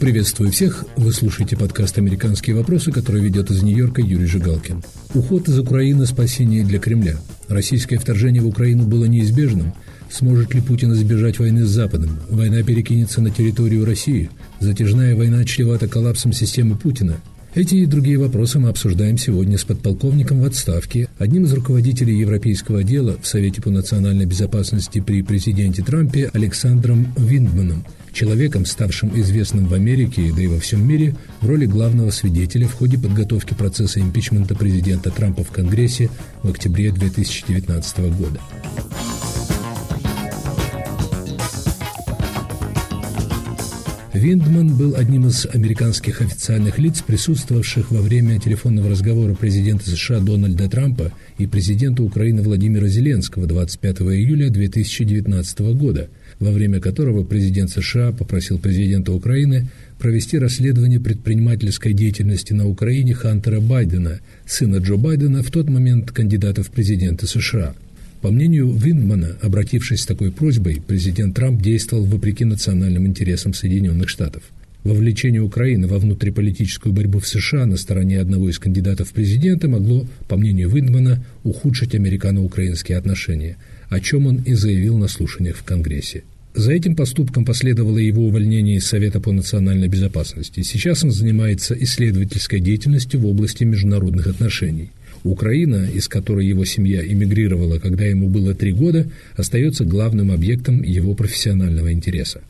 Приветствую всех. Вы слушаете подкаст «Американские вопросы», который ведет из Нью-Йорка Юрий Жигалкин. Уход из Украины – спасение для Кремля. Российское вторжение в Украину было неизбежным. Сможет ли Путин избежать войны с Западом? Война перекинется на территорию России. Затяжная война чревата коллапсом системы Путина. Эти и другие вопросы мы обсуждаем сегодня с подполковником в отставке, одним из руководителей европейского отдела в Совете по национальной безопасности при президенте Трампе Александром Виндманом, человеком, ставшим известным в Америке, да и во всем мире, в роли главного свидетеля в ходе подготовки процесса импичмента президента Трампа в Конгрессе в октябре 2019 года. Виндман был одним из американских официальных лиц, присутствовавших во время телефонного разговора президента США Дональда Трампа и президента Украины Владимира Зеленского 25 июля 2019 года, во время которого президент США попросил президента Украины провести расследование предпринимательской деятельности на Украине Хантера Байдена, сына Джо Байдена, в тот момент кандидата в президенты США – по мнению Виндмана, обратившись с такой просьбой, президент Трамп действовал вопреки национальным интересам Соединенных Штатов. Вовлечение Украины во внутриполитическую борьбу в США на стороне одного из кандидатов в президенты могло, по мнению Виндмана, ухудшить американо-украинские отношения, о чем он и заявил на слушаниях в Конгрессе. За этим поступком последовало его увольнение из Совета по национальной безопасности. Сейчас он занимается исследовательской деятельностью в области международных отношений. Украина, из которой его семья эмигрировала, когда ему было три года, остается главным объектом его профессионального интереса.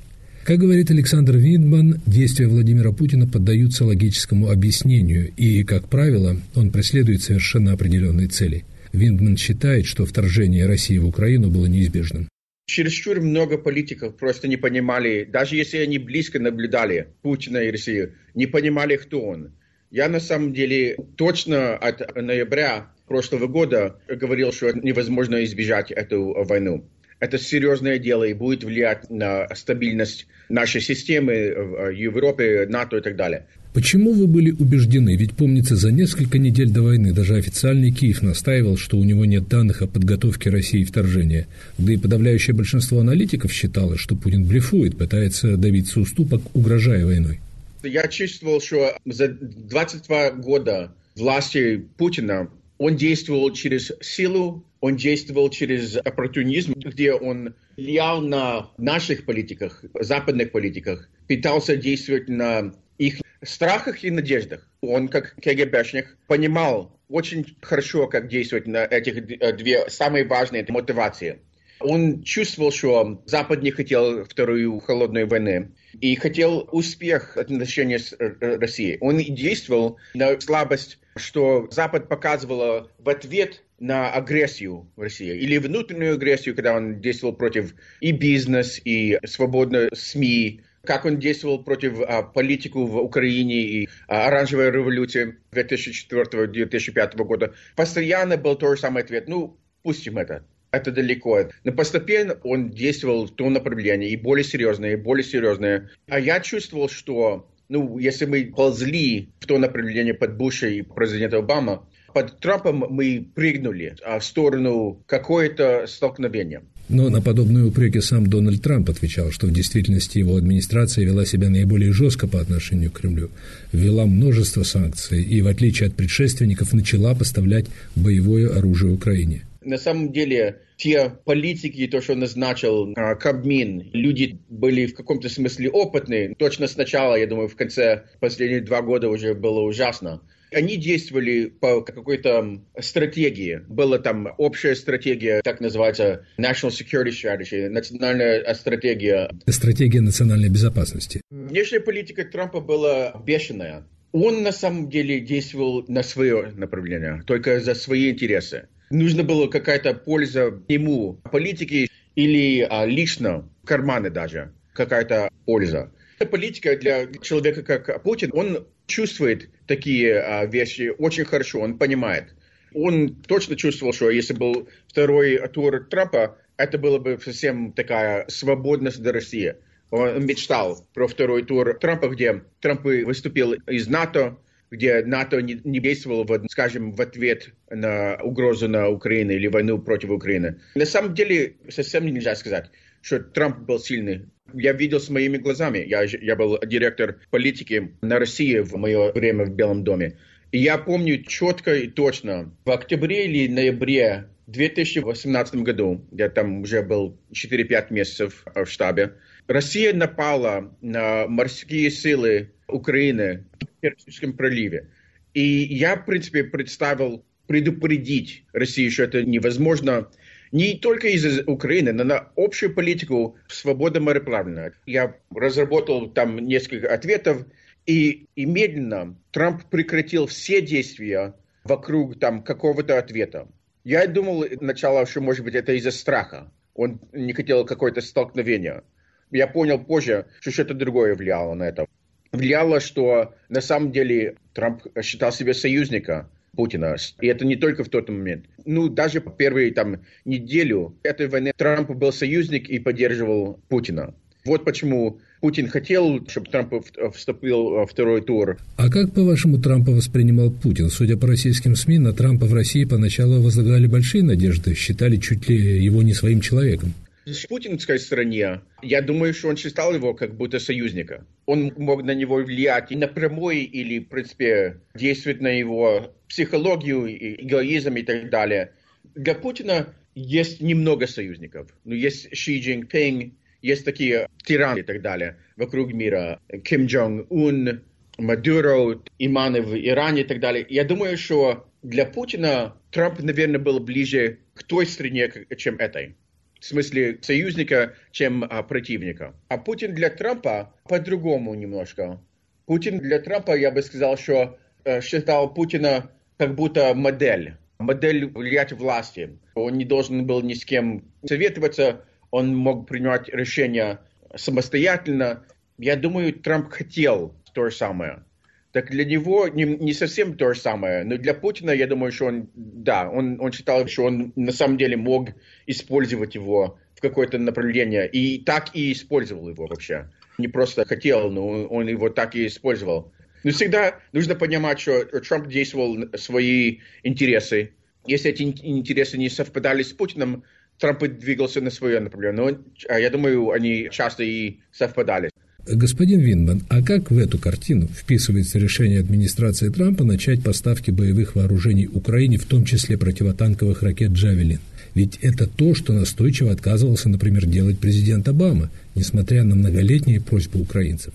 Как говорит Александр Виндман, действия Владимира Путина поддаются логическому объяснению, и, как правило, он преследует совершенно определенные цели. Виндман считает, что вторжение России в Украину было неизбежным. Чересчур много политиков просто не понимали, даже если они близко наблюдали Путина и Россию, не понимали, кто он. Я на самом деле точно от ноября прошлого года говорил, что невозможно избежать эту войну. Это серьезное дело и будет влиять на стабильность нашей системы в Европе, НАТО и так далее. Почему вы были убеждены? Ведь помнится, за несколько недель до войны даже официальный Киев настаивал, что у него нет данных о подготовке России вторжения. Да и подавляющее большинство аналитиков считало, что Путин блефует, пытается добиться уступок, угрожая войной. Я чувствовал, что за 22 года власти Путина он действовал через силу, он действовал через оппортунизм, где он влиял на наших политиках, западных политиках, пытался действовать на их страхах и надеждах. Он, как КГБшник, понимал очень хорошо, как действовать на этих две самые важные мотивации. Он чувствовал, что Запад не хотел вторую холодную войны и хотел успех отношений с э, э, Россией. Он действовал на слабость, что Запад показывал в ответ на агрессию России или внутреннюю агрессию, когда он действовал против и бизнес, и свободной СМИ, как он действовал против а, политику в Украине и а, оранжевой революции 2004-2005 года. Постоянно был тот же самый ответ. Ну, пустим это это далеко. Но постепенно он действовал в том направлении, и более серьезное, и более серьезное. А я чувствовал, что ну, если мы ползли в то направление под Буша и президента Обама, под Трампом мы прыгнули а, в сторону какое-то столкновения. Но на подобные упреки сам Дональд Трамп отвечал, что в действительности его администрация вела себя наиболее жестко по отношению к Кремлю, ввела множество санкций и, в отличие от предшественников, начала поставлять боевое оружие Украине. На самом деле, те политики, то, что назначил а, Кабмин, люди были в каком-то смысле опытные. Точно сначала, я думаю, в конце последних два года уже было ужасно. Они действовали по какой-то стратегии. Была там общая стратегия, так называется National Security Strategy, национальная стратегия. Стратегия национальной безопасности. Внешняя политика Трампа была бешеная. Он на самом деле действовал на свое направление, только за свои интересы нужно было какая-то польза ему, политики или а, лично, карманы даже, какая-то польза. Политика для человека, как Путин, он чувствует такие а, вещи очень хорошо, он понимает. Он точно чувствовал, что если был второй тур Трампа, это было бы совсем такая свободность для России. Он мечтал про второй тур Трампа, где Трамп выступил из НАТО, где НАТО не, не действовало, в, скажем, в ответ на угрозу на Украину или войну против Украины. На самом деле, совсем нельзя сказать, что Трамп был сильный Я видел с моими глазами. Я, я был директор политики на России в мое время в Белом доме. И я помню четко и точно, в октябре или ноябре 2018 году, я там уже был 4-5 месяцев в штабе, Россия напала на морские силы Украины в Персидском проливе. И я, в принципе, представил предупредить Россию, что это невозможно не только из-за Украины, но на общую политику свободы мореплавания. Я разработал там несколько ответов, и, и медленно Трамп прекратил все действия вокруг там какого-то ответа. Я думал сначала, что, может быть, это из-за страха. Он не хотел какое-то столкновение. Я понял позже, что что-то другое влияло на это. Влияло, что на самом деле Трамп считал себя союзника Путина. И это не только в тот момент. Ну, даже по первой там, неделю этой войны Трамп был союзник и поддерживал Путина. Вот почему Путин хотел, чтобы Трамп вступил во второй тур. А как, по-вашему, Трампа воспринимал Путин? Судя по российским СМИ, на Трампа в России поначалу возлагали большие надежды, считали чуть ли его не своим человеком. С путинской стороне, я думаю, что он считал его как будто союзника. Он мог на него влиять и напрямую или, в принципе, действовать на его психологию, эгоизм и так далее. Для Путина есть немного союзников. Ну, есть Ши Цзиньпин, есть такие тираны и так далее вокруг мира. Ким Джонг Ун, Мадуро, иманы в Иране и так далее. Я думаю, что для Путина Трамп, наверное, был ближе к той стране, чем этой. В смысле союзника, чем а, противника. А Путин для Трампа по-другому немножко. Путин для Трампа, я бы сказал, что э, считал Путина как будто модель. Модель влиять власти. Он не должен был ни с кем советоваться, он мог принимать решения самостоятельно. Я думаю, Трамп хотел то же самое. Так для него не, не совсем то же самое, но для Путина, я думаю, что он, да, он, он считал, что он на самом деле мог использовать его в какое-то направление, и так и использовал его вообще. Не просто хотел, но он его так и использовал. Но всегда нужно понимать, что Трамп действовал свои интересы. Если эти интересы не совпадали с Путиным, Трамп двигался на свое направление. Но а я думаю, они часто и совпадали. Господин Винман, а как в эту картину вписывается решение администрации Трампа начать поставки боевых вооружений Украине, в том числе противотанковых ракет «Джавелин»? Ведь это то, что настойчиво отказывался, например, делать президент Обама, несмотря на многолетние просьбы украинцев.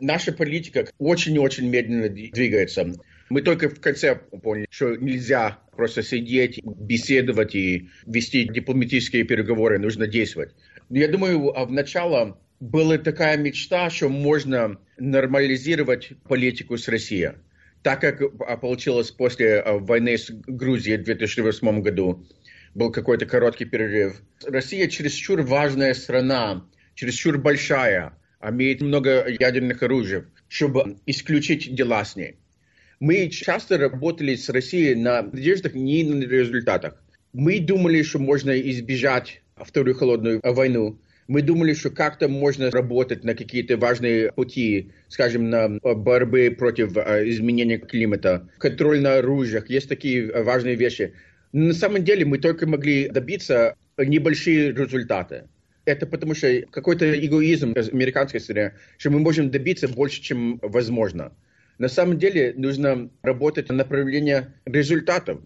Наша политика очень-очень медленно двигается. Мы только в конце поняли, что нельзя просто сидеть, беседовать и вести дипломатические переговоры, нужно действовать. Я думаю, в начале была такая мечта, что можно нормализировать политику с Россией. Так как а, получилось после а, войны с Грузией в 2008 году, был какой-то короткий перерыв. Россия чересчур важная страна, чересчур большая, имеет много ядерных оружий, чтобы исключить дела с ней. Мы часто работали с Россией на надеждах, не на результатах. Мы думали, что можно избежать вторую холодную войну. Мы думали, что как-то можно работать на какие-то важные пути, скажем, на борьбы против э, изменения климата, контроль на оружиях. Есть такие важные вещи. Но на самом деле мы только могли добиться небольшие результаты это потому что какой-то эгоизм американской страны, что мы можем добиться больше, чем возможно. На самом деле нужно работать на направление результатов.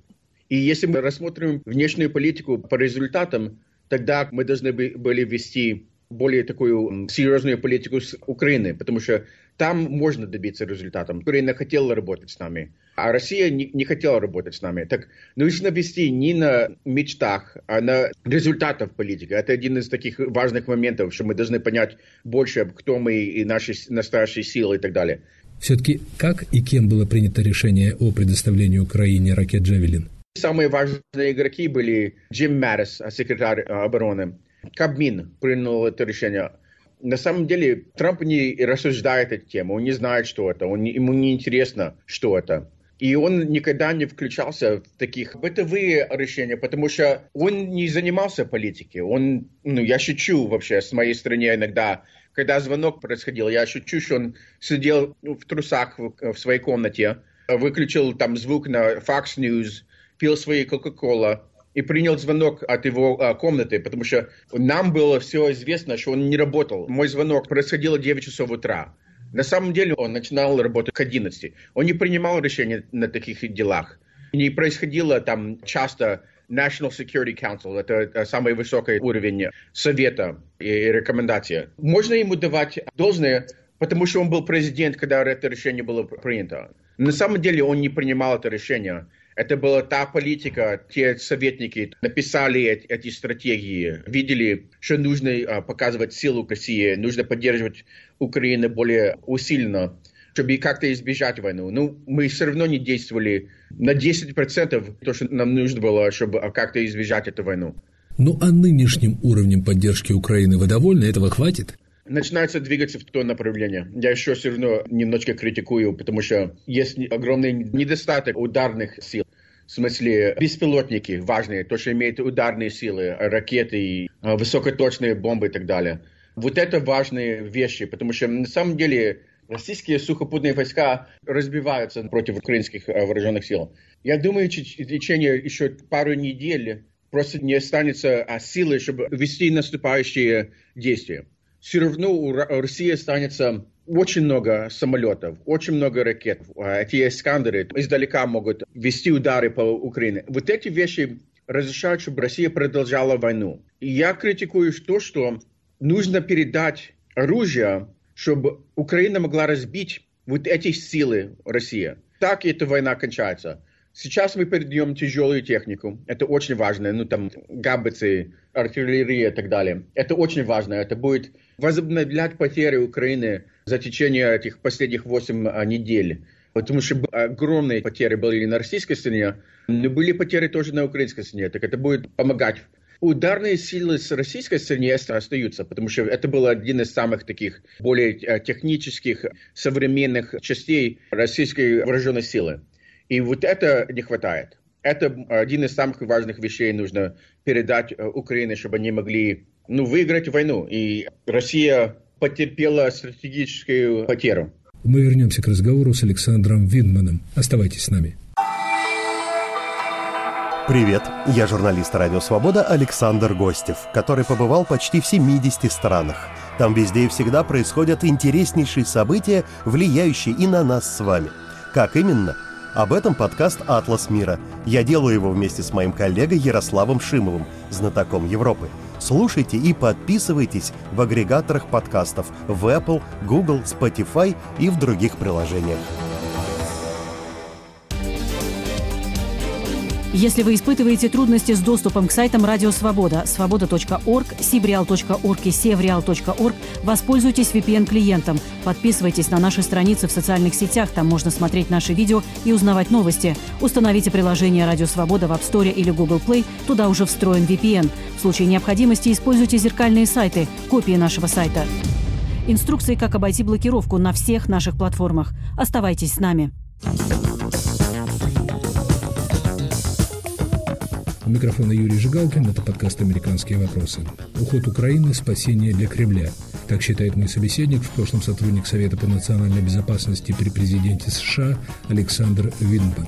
И если мы рассмотрим внешнюю политику по результатам, тогда мы должны были вести более такую серьезную политику с Украиной, потому что там можно добиться результатов. Украина хотела работать с нами, а Россия не, не хотела работать с нами. Так нужно вести не на мечтах, а на результатах политики. Это один из таких важных моментов, что мы должны понять больше, кто мы и наши настоящие силы и так далее. Все-таки как и кем было принято решение о предоставлении Украине ракет «Джавелин»? Самые важные игроки были Джим Маттис, секретарь обороны. Кабмин принял это решение. На самом деле Трамп не рассуждает эту тему, он не знает, что это, он, ему не интересно, что это. И он никогда не включался в таких бытовые решения, потому что он не занимался политикой. Он, ну, я шучу вообще с моей стороны иногда, когда звонок происходил, я шучу, что он сидел в трусах в, в своей комнате, выключил там звук на Fox News, пил свои Кока-Кола и принял звонок от его а, комнаты, потому что нам было все известно, что он не работал. Мой звонок происходил 9 часов утра. На самом деле он начинал работать к 11. Он не принимал решения на таких делах. Не происходило там часто National Security Council, это самый высокий уровень совета и рекомендация. Можно ему давать должное, потому что он был президент, когда это решение было принято. На самом деле он не принимал это решение. Это была та политика, те советники написали эти стратегии, видели, что нужно а, показывать силу России, нужно поддерживать Украину более усиленно, чтобы как-то избежать войну. Ну, мы все равно не действовали на 10% то, что нам нужно было, чтобы как-то избежать эту войну. Ну а нынешним уровнем поддержки Украины вы довольны? Этого хватит? Начинается двигаться в то направление. Я еще все равно немножко критикую, потому что есть огромный недостаток ударных сил. В смысле, беспилотники важные, то, что имеют ударные силы, ракеты, а, высокоточные бомбы и так далее. Вот это важные вещи, потому что на самом деле российские сухопутные войска разбиваются против украинских а, вооруженных сил. Я думаю, в течение еще пару недель просто не останется а, силы, чтобы вести наступающие действия все равно у России останется очень много самолетов, очень много ракет. А эти эскандеры издалека могут вести удары по Украине. Вот эти вещи разрешают, чтобы Россия продолжала войну. И я критикую то, что нужно передать оружие, чтобы Украина могла разбить вот эти силы России. Так эта война кончается. Сейчас мы передаем тяжелую технику. Это очень важно. Ну, там, габбицы, артиллерия и так далее. Это очень важно. Это будет возобновлять потери Украины за течение этих последних 8 а, недель. Потому что огромные потери были на российской стороне, но были потери тоже на украинской стороне. Так это будет помогать. Ударные силы с российской стороны остаются, потому что это был один из самых таких более а, технических, современных частей российской вооруженной силы. И вот это не хватает. Это один из самых важных вещей нужно передать а, Украине, чтобы они могли ну, выиграть войну. И Россия потерпела стратегическую потерю. Мы вернемся к разговору с Александром Винманом. Оставайтесь с нами. Привет, я журналист «Радио Свобода» Александр Гостев, который побывал почти в 70 странах. Там везде и всегда происходят интереснейшие события, влияющие и на нас с вами. Как именно? Об этом подкаст «Атлас мира». Я делаю его вместе с моим коллегой Ярославом Шимовым, знатоком Европы – Слушайте и подписывайтесь в агрегаторах подкастов в Apple, Google, Spotify и в других приложениях. Если вы испытываете трудности с доступом к сайтам Радио Свобода, свобода.орг, сибреал.орг и севреал.орг, воспользуйтесь VPN-клиентом. Подписывайтесь на наши страницы в социальных сетях, там можно смотреть наши видео и узнавать новости. Установите приложение Радио Свобода в App Store или Google Play, туда уже встроен VPN. В случае необходимости используйте зеркальные сайты, копии нашего сайта. Инструкции, как обойти блокировку на всех наших платформах. Оставайтесь с нами. У микрофона Юрий Жигалкин. Это подкаст «Американские вопросы». Уход Украины – спасение для Кремля. Так считает мой собеседник, в прошлом сотрудник Совета по национальной безопасности при президенте США Александр Винбан.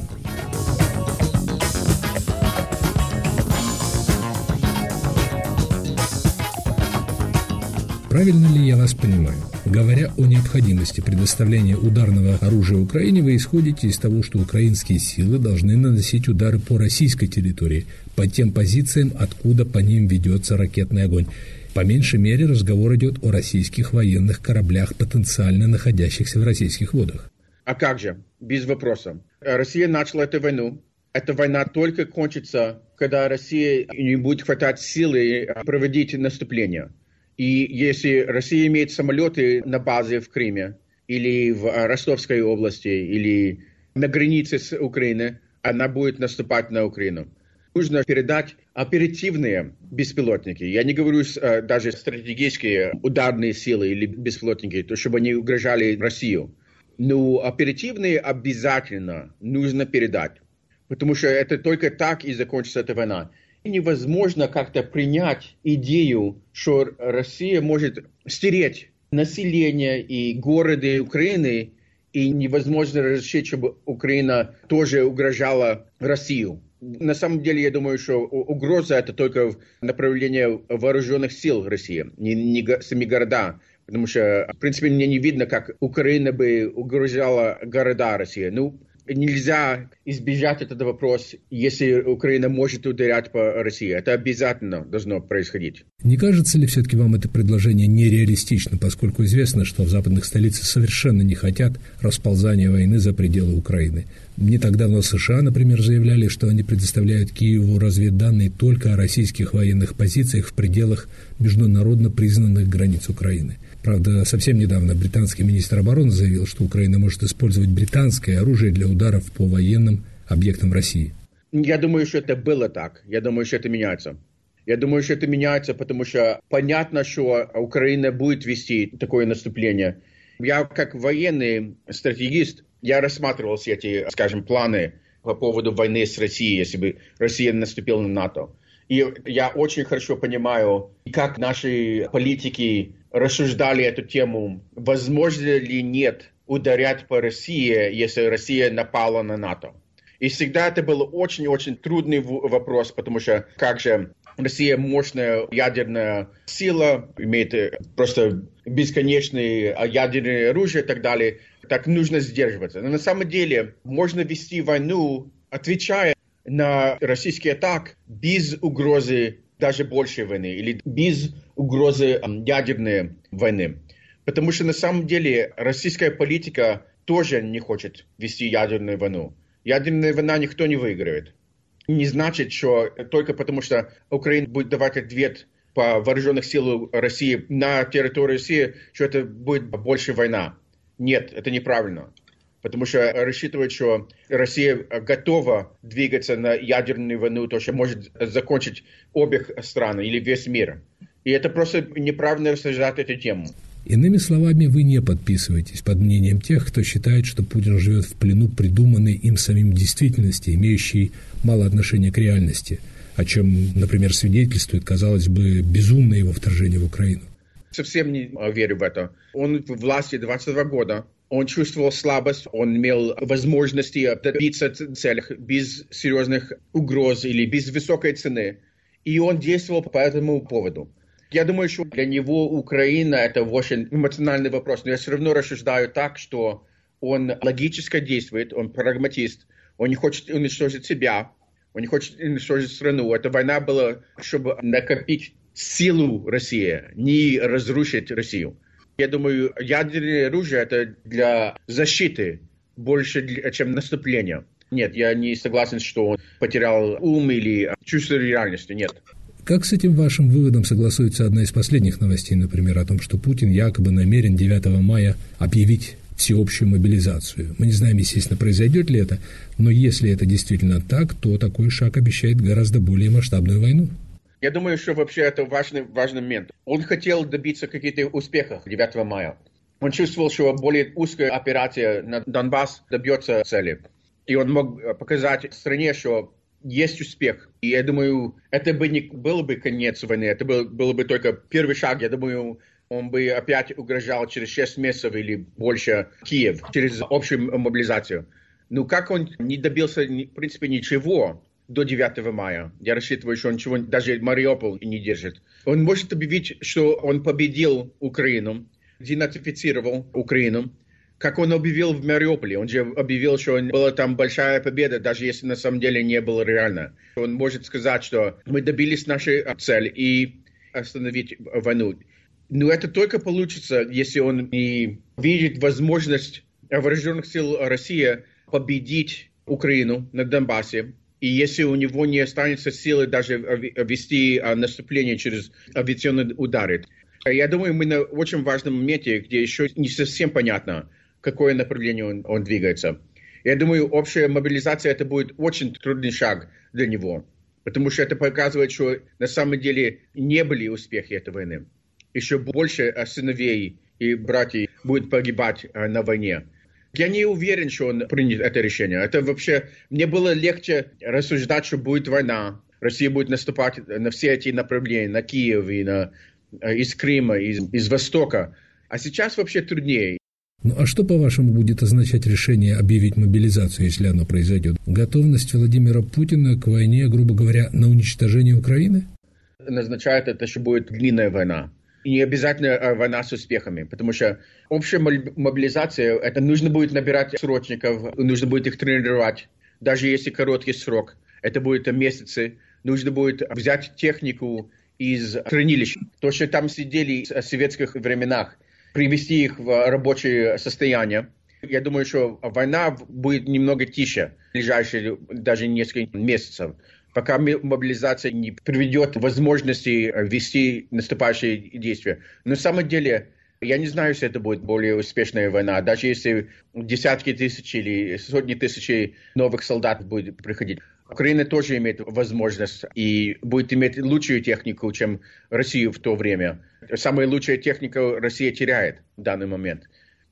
Правильно ли я вас понимаю? Говоря о необходимости предоставления ударного оружия Украине, вы исходите из того, что украинские силы должны наносить удары по российской территории, по тем позициям, откуда по ним ведется ракетный огонь. По меньшей мере разговор идет о российских военных кораблях, потенциально находящихся в российских водах. А как же? Без вопроса. Россия начала эту войну. Эта война только кончится, когда Россия не будет хватать силы проводить наступление. И если Россия имеет самолеты на базе в Крыме или в Ростовской области или на границе с Украиной, она будет наступать на Украину. Нужно передать оперативные беспилотники. Я не говорю э, даже стратегические ударные силы или беспилотники, то чтобы они угрожали Россию. Но оперативные обязательно нужно передать. Потому что это только так и закончится эта война невозможно как-то принять идею, что Россия может стереть население и города Украины, и невозможно разрешить, чтобы Украина тоже угрожала Россию. На самом деле, я думаю, что угроза это только в направлении вооруженных сил России, не, не сами города. Потому что, в принципе, мне не видно, как Украина бы угрожала города России. Ну, нельзя избежать этот вопрос, если Украина может ударять по России. Это обязательно должно происходить. Не кажется ли все-таки вам это предложение нереалистичным, поскольку известно, что в западных столицах совершенно не хотят расползания войны за пределы Украины? Не так давно США, например, заявляли, что они предоставляют Киеву разведданные только о российских военных позициях в пределах международно признанных границ Украины. Правда, совсем недавно британский министр обороны заявил, что Украина может использовать британское оружие для ударов по военным объектам России. Я думаю, что это было так. Я думаю, что это меняется. Я думаю, что это меняется, потому что понятно, что Украина будет вести такое наступление. Я как военный стратегист, я рассматривал все эти, скажем, планы по поводу войны с Россией, если бы Россия наступила на НАТО. И я очень хорошо понимаю, как наши политики рассуждали эту тему, возможно ли нет ударять по России, если Россия напала на НАТО. И всегда это был очень-очень трудный вопрос, потому что как же Россия мощная ядерная сила, имеет э, просто бесконечные ядерные оружие и так далее, так нужно сдерживаться. Но на самом деле можно вести войну, отвечая на российский атак без угрозы даже большей войны или без угрозы ядерной войны. Потому что на самом деле российская политика тоже не хочет вести ядерную войну. Ядерная война никто не выигрывает. Не значит, что только потому, что Украина будет давать ответ по вооруженных силам России на территории России, что это будет больше война. Нет, это неправильно потому что рассчитывают, что Россия готова двигаться на ядерную войну, то, что может закончить обе страны или весь мир. И это просто неправильно рассуждать эту тему. Иными словами, вы не подписываетесь под мнением тех, кто считает, что Путин живет в плену придуманной им самим действительности, имеющей мало отношения к реальности, о чем, например, свидетельствует, казалось бы, безумное его вторжение в Украину. Совсем не верю в это. Он в власти 22 года, он чувствовал слабость, он имел возможности добиться целях без серьезных угроз или без высокой цены. И он действовал по этому поводу. Я думаю, что для него Украина это очень эмоциональный вопрос, но я все равно рассуждаю так, что он логически действует, он прагматист, он не хочет уничтожить себя, он не хочет уничтожить страну. Эта война была, чтобы накопить силу России, не разрушить Россию. Я думаю, ядерное оружие это для защиты больше, чем наступления. Нет, я не согласен, что он потерял ум или чувство реальности. Нет. Как с этим вашим выводом согласуется одна из последних новостей, например, о том, что Путин якобы намерен 9 мая объявить всеобщую мобилизацию. Мы не знаем, естественно, произойдет ли это, но если это действительно так, то такой шаг обещает гораздо более масштабную войну. Я думаю, что вообще это важный, важный момент. Он хотел добиться каких-то успехов 9 мая. Он чувствовал, что более узкая операция на Донбасс добьется цели. И он мог показать стране, что есть успех. И я думаю, это бы не был бы конец войны, это был, был бы только первый шаг. Я думаю, он бы опять угрожал через 6 месяцев или больше Киев, через общую мобилизацию. Но как он не добился, в принципе, ничего, до 9 мая. Я рассчитываю, что он ничего, даже Мариуполь не держит. Он может объявить, что он победил Украину, денацифицировал Украину, как он объявил в Мариуполе. Он же объявил, что была там большая победа, даже если на самом деле не было реально. Он может сказать, что мы добились нашей цели и остановить войну. Но это только получится, если он не видит возможность вооруженных сил России победить Украину на Донбассе, и если у него не останется силы даже вести а, наступление через авиационные удары. Я думаю, мы на очень важном моменте, где еще не совсем понятно, какое направление он, он двигается. Я думаю, общая мобилизация это будет очень трудный шаг для него, потому что это показывает, что на самом деле не были успехи этой войны. Еще больше сыновей и братьев будет погибать а, на войне. Я не уверен, что он принят это решение. Это вообще... Мне было легче рассуждать, что будет война. Россия будет наступать на все эти направления, на Киев и на, э, из Крыма, из, из Востока. А сейчас вообще труднее. Ну а что, по-вашему, будет означать решение объявить мобилизацию, если оно произойдет? Готовность Владимира Путина к войне, грубо говоря, на уничтожение Украины? Назначает это, что будет длинная война. И не обязательно а, война с успехами, потому что общая мобилизация, это нужно будет набирать срочников, нужно будет их тренировать, даже если короткий срок. Это будет месяцы. Нужно будет взять технику из хранилищ. То, что там сидели в советских временах, привести их в рабочее состояние. Я думаю, что война будет немного тише, в ближайшие даже несколько месяцев, пока мобилизация не приведет возможности вести наступающие действия. Но на самом деле, я не знаю, если это будет более успешная война, даже если десятки тысяч или сотни тысяч новых солдат будет приходить. Украина тоже имеет возможность и будет иметь лучшую технику, чем Россия в то время. Самая лучшая техника Россия теряет в данный момент.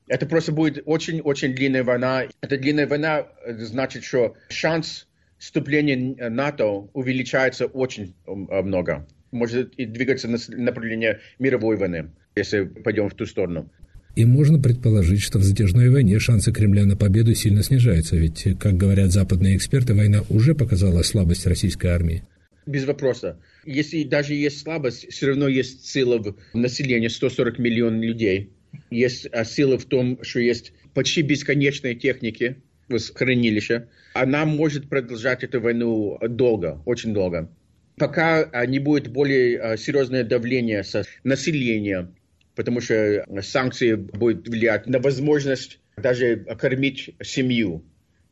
Это просто будет очень-очень длинная война. Эта длинная война значит, что шанс вступления НАТО увеличается очень много. Может двигаться на направление мировой войны, если пойдем в ту сторону. И можно предположить, что в затяжной войне шансы Кремля на победу сильно снижаются, ведь, как говорят западные эксперты, война уже показала слабость российской армии. Без вопроса. Если даже есть слабость, все равно есть сила в населении 140 миллионов людей. Есть а, сила в том, что есть почти бесконечные техники в хранилище. Она может продолжать эту войну долго, очень долго. Пока а, не будет более а, серьезное давление со населения, потому что санкции будут влиять на возможность даже кормить семью.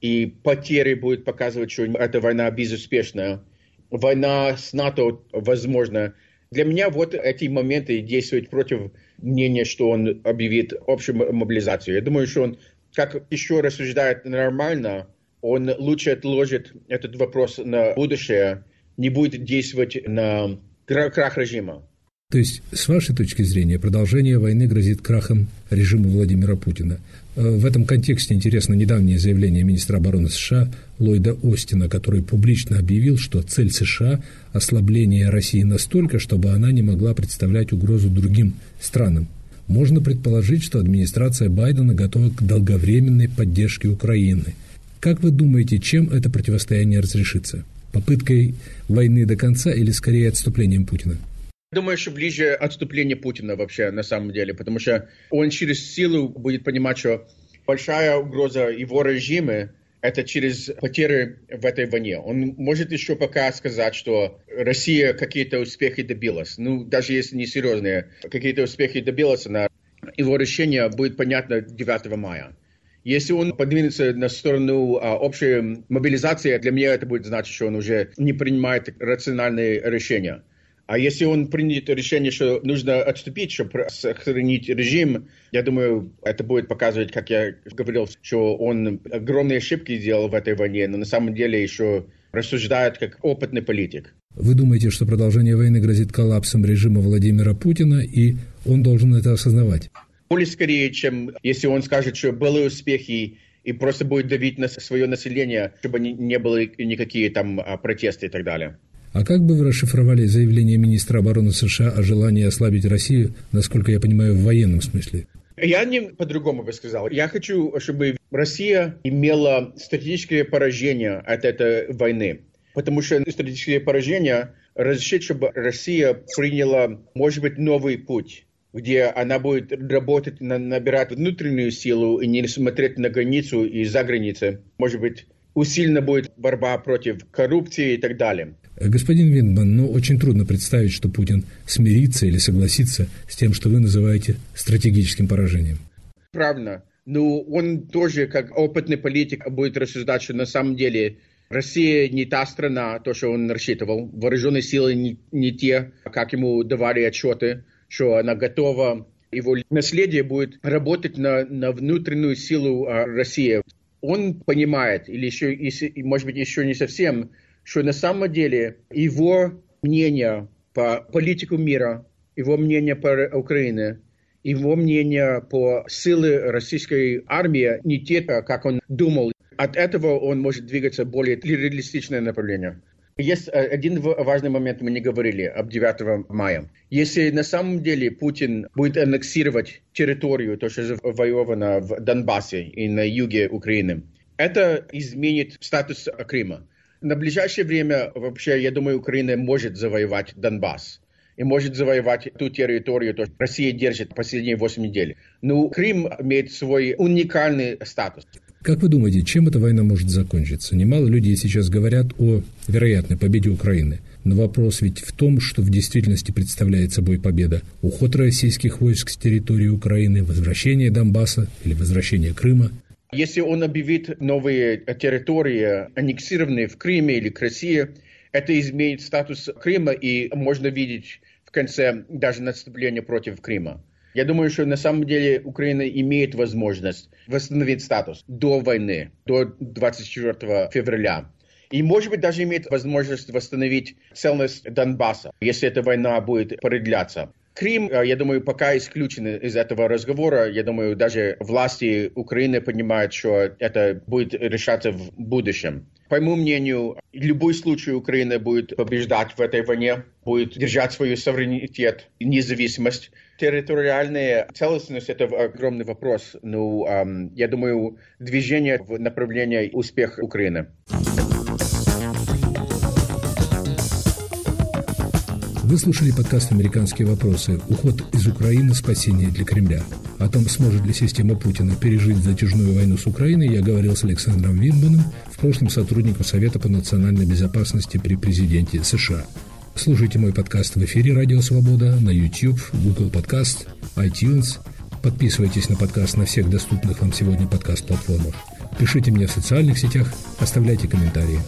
И потери будут показывать, что эта война безуспешная. Война с НАТО возможна. Для меня вот эти моменты действуют против мнения, что он объявит общую мобилизацию. Я думаю, что он, как еще рассуждает нормально, он лучше отложит этот вопрос на будущее, не будет действовать на крах режима. То есть, с вашей точки зрения, продолжение войны грозит крахом режима Владимира Путина. Э, в этом контексте интересно недавнее заявление министра обороны США Ллойда Остина, который публично объявил, что цель США – ослабление России настолько, чтобы она не могла представлять угрозу другим странам. Можно предположить, что администрация Байдена готова к долговременной поддержке Украины. Как вы думаете, чем это противостояние разрешится? Попыткой войны до конца или скорее отступлением Путина? Думаю, что ближе отступление Путина вообще на самом деле, потому что он через силу будет понимать, что большая угроза его режима это через потери в этой войне. Он может еще пока сказать, что Россия какие-то успехи добилась. Ну, даже если не серьезные, какие-то успехи добилась, на его решение будет понятно 9 мая. Если он подвинется на сторону а, общей мобилизации, для меня это будет значить, что он уже не принимает рациональные решения. А если он принят решение, что нужно отступить, чтобы сохранить режим, я думаю, это будет показывать, как я говорил, что он огромные ошибки сделал в этой войне, но на самом деле еще рассуждает как опытный политик. Вы думаете, что продолжение войны грозит коллапсом режима Владимира Путина, и он должен это осознавать? Более скорее, чем если он скажет, что были успехи и просто будет давить на свое население, чтобы не было никакие там а, протесты и так далее. А как бы вы расшифровали заявление министра обороны США о желании ослабить Россию, насколько я понимаю, в военном смысле? Я не по-другому бы сказал. Я хочу, чтобы Россия имела стратегическое поражение от этой войны. Потому что стратегическое поражение разрешит, чтобы Россия приняла, может быть, новый путь где она будет работать, набирать внутреннюю силу и не смотреть на границу и за границей. Может быть, усилена будет борьба против коррупции и так далее. Господин Виндман, ну очень трудно представить, что Путин смирится или согласится с тем, что вы называете стратегическим поражением. Правильно. Ну, он тоже, как опытный политик, будет рассуждать, что на самом деле Россия не та страна, то, что он рассчитывал. Вооруженные силы не, не те, как ему давали отчеты, что она готова. Его наследие будет работать на, на внутреннюю силу а, России. Он понимает, или еще, может быть, еще не совсем, что на самом деле его мнение по политику мира, его мнение по Украине, его мнение по силе российской армии не те, как он думал. От этого он может двигаться более реалистичное направление. Есть э, один важный момент, мы не говорили об 9 мая. Если на самом деле Путин будет аннексировать территорию, то, что завоевано в Донбассе и на юге Украины, это изменит статус Крыма. На ближайшее время вообще, я думаю, Украина может завоевать Донбасс и может завоевать ту территорию, то Россия держит последние 8 недель. Но Крым имеет свой уникальный статус. Как вы думаете, чем эта война может закончиться? Немало людей сейчас говорят о вероятной победе Украины. Но вопрос ведь в том, что в действительности представляет собой победа. Уход российских войск с территории Украины, возвращение Донбасса или возвращение Крыма. Если он объявит новые территории, аннексированные в Крыме или к России, это изменит статус Крыма, и можно видеть в конце даже наступление против Крыма. Я думаю, что на самом деле Украина имеет возможность восстановить статус до войны, до 24 февраля. И, может быть, даже имеет возможность восстановить целостность Донбасса, если эта война будет продляться. Крым, э, я думаю, пока исключен из этого разговора. Я думаю, даже власти Украины понимают, что это будет решаться в будущем. По моему мнению, любой случай Украины будет побеждать в этой войне, будет держать свой суверенитет, независимость. Территориальная целостность – это огромный вопрос. Но эм, я думаю, движение в направлении успеха Украины. Вы слушали подкаст «Американские вопросы. Уход из Украины. Спасение для Кремля». О том, сможет ли система Путина пережить затяжную войну с Украиной, я говорил с Александром Винбаном, в прошлом сотрудником Совета по национальной безопасности при президенте США. Слушайте мой подкаст в эфире «Радио Свобода» на YouTube, Google Podcast, iTunes. Подписывайтесь на подкаст на всех доступных вам сегодня подкаст-платформах. Пишите мне в социальных сетях, оставляйте комментарии.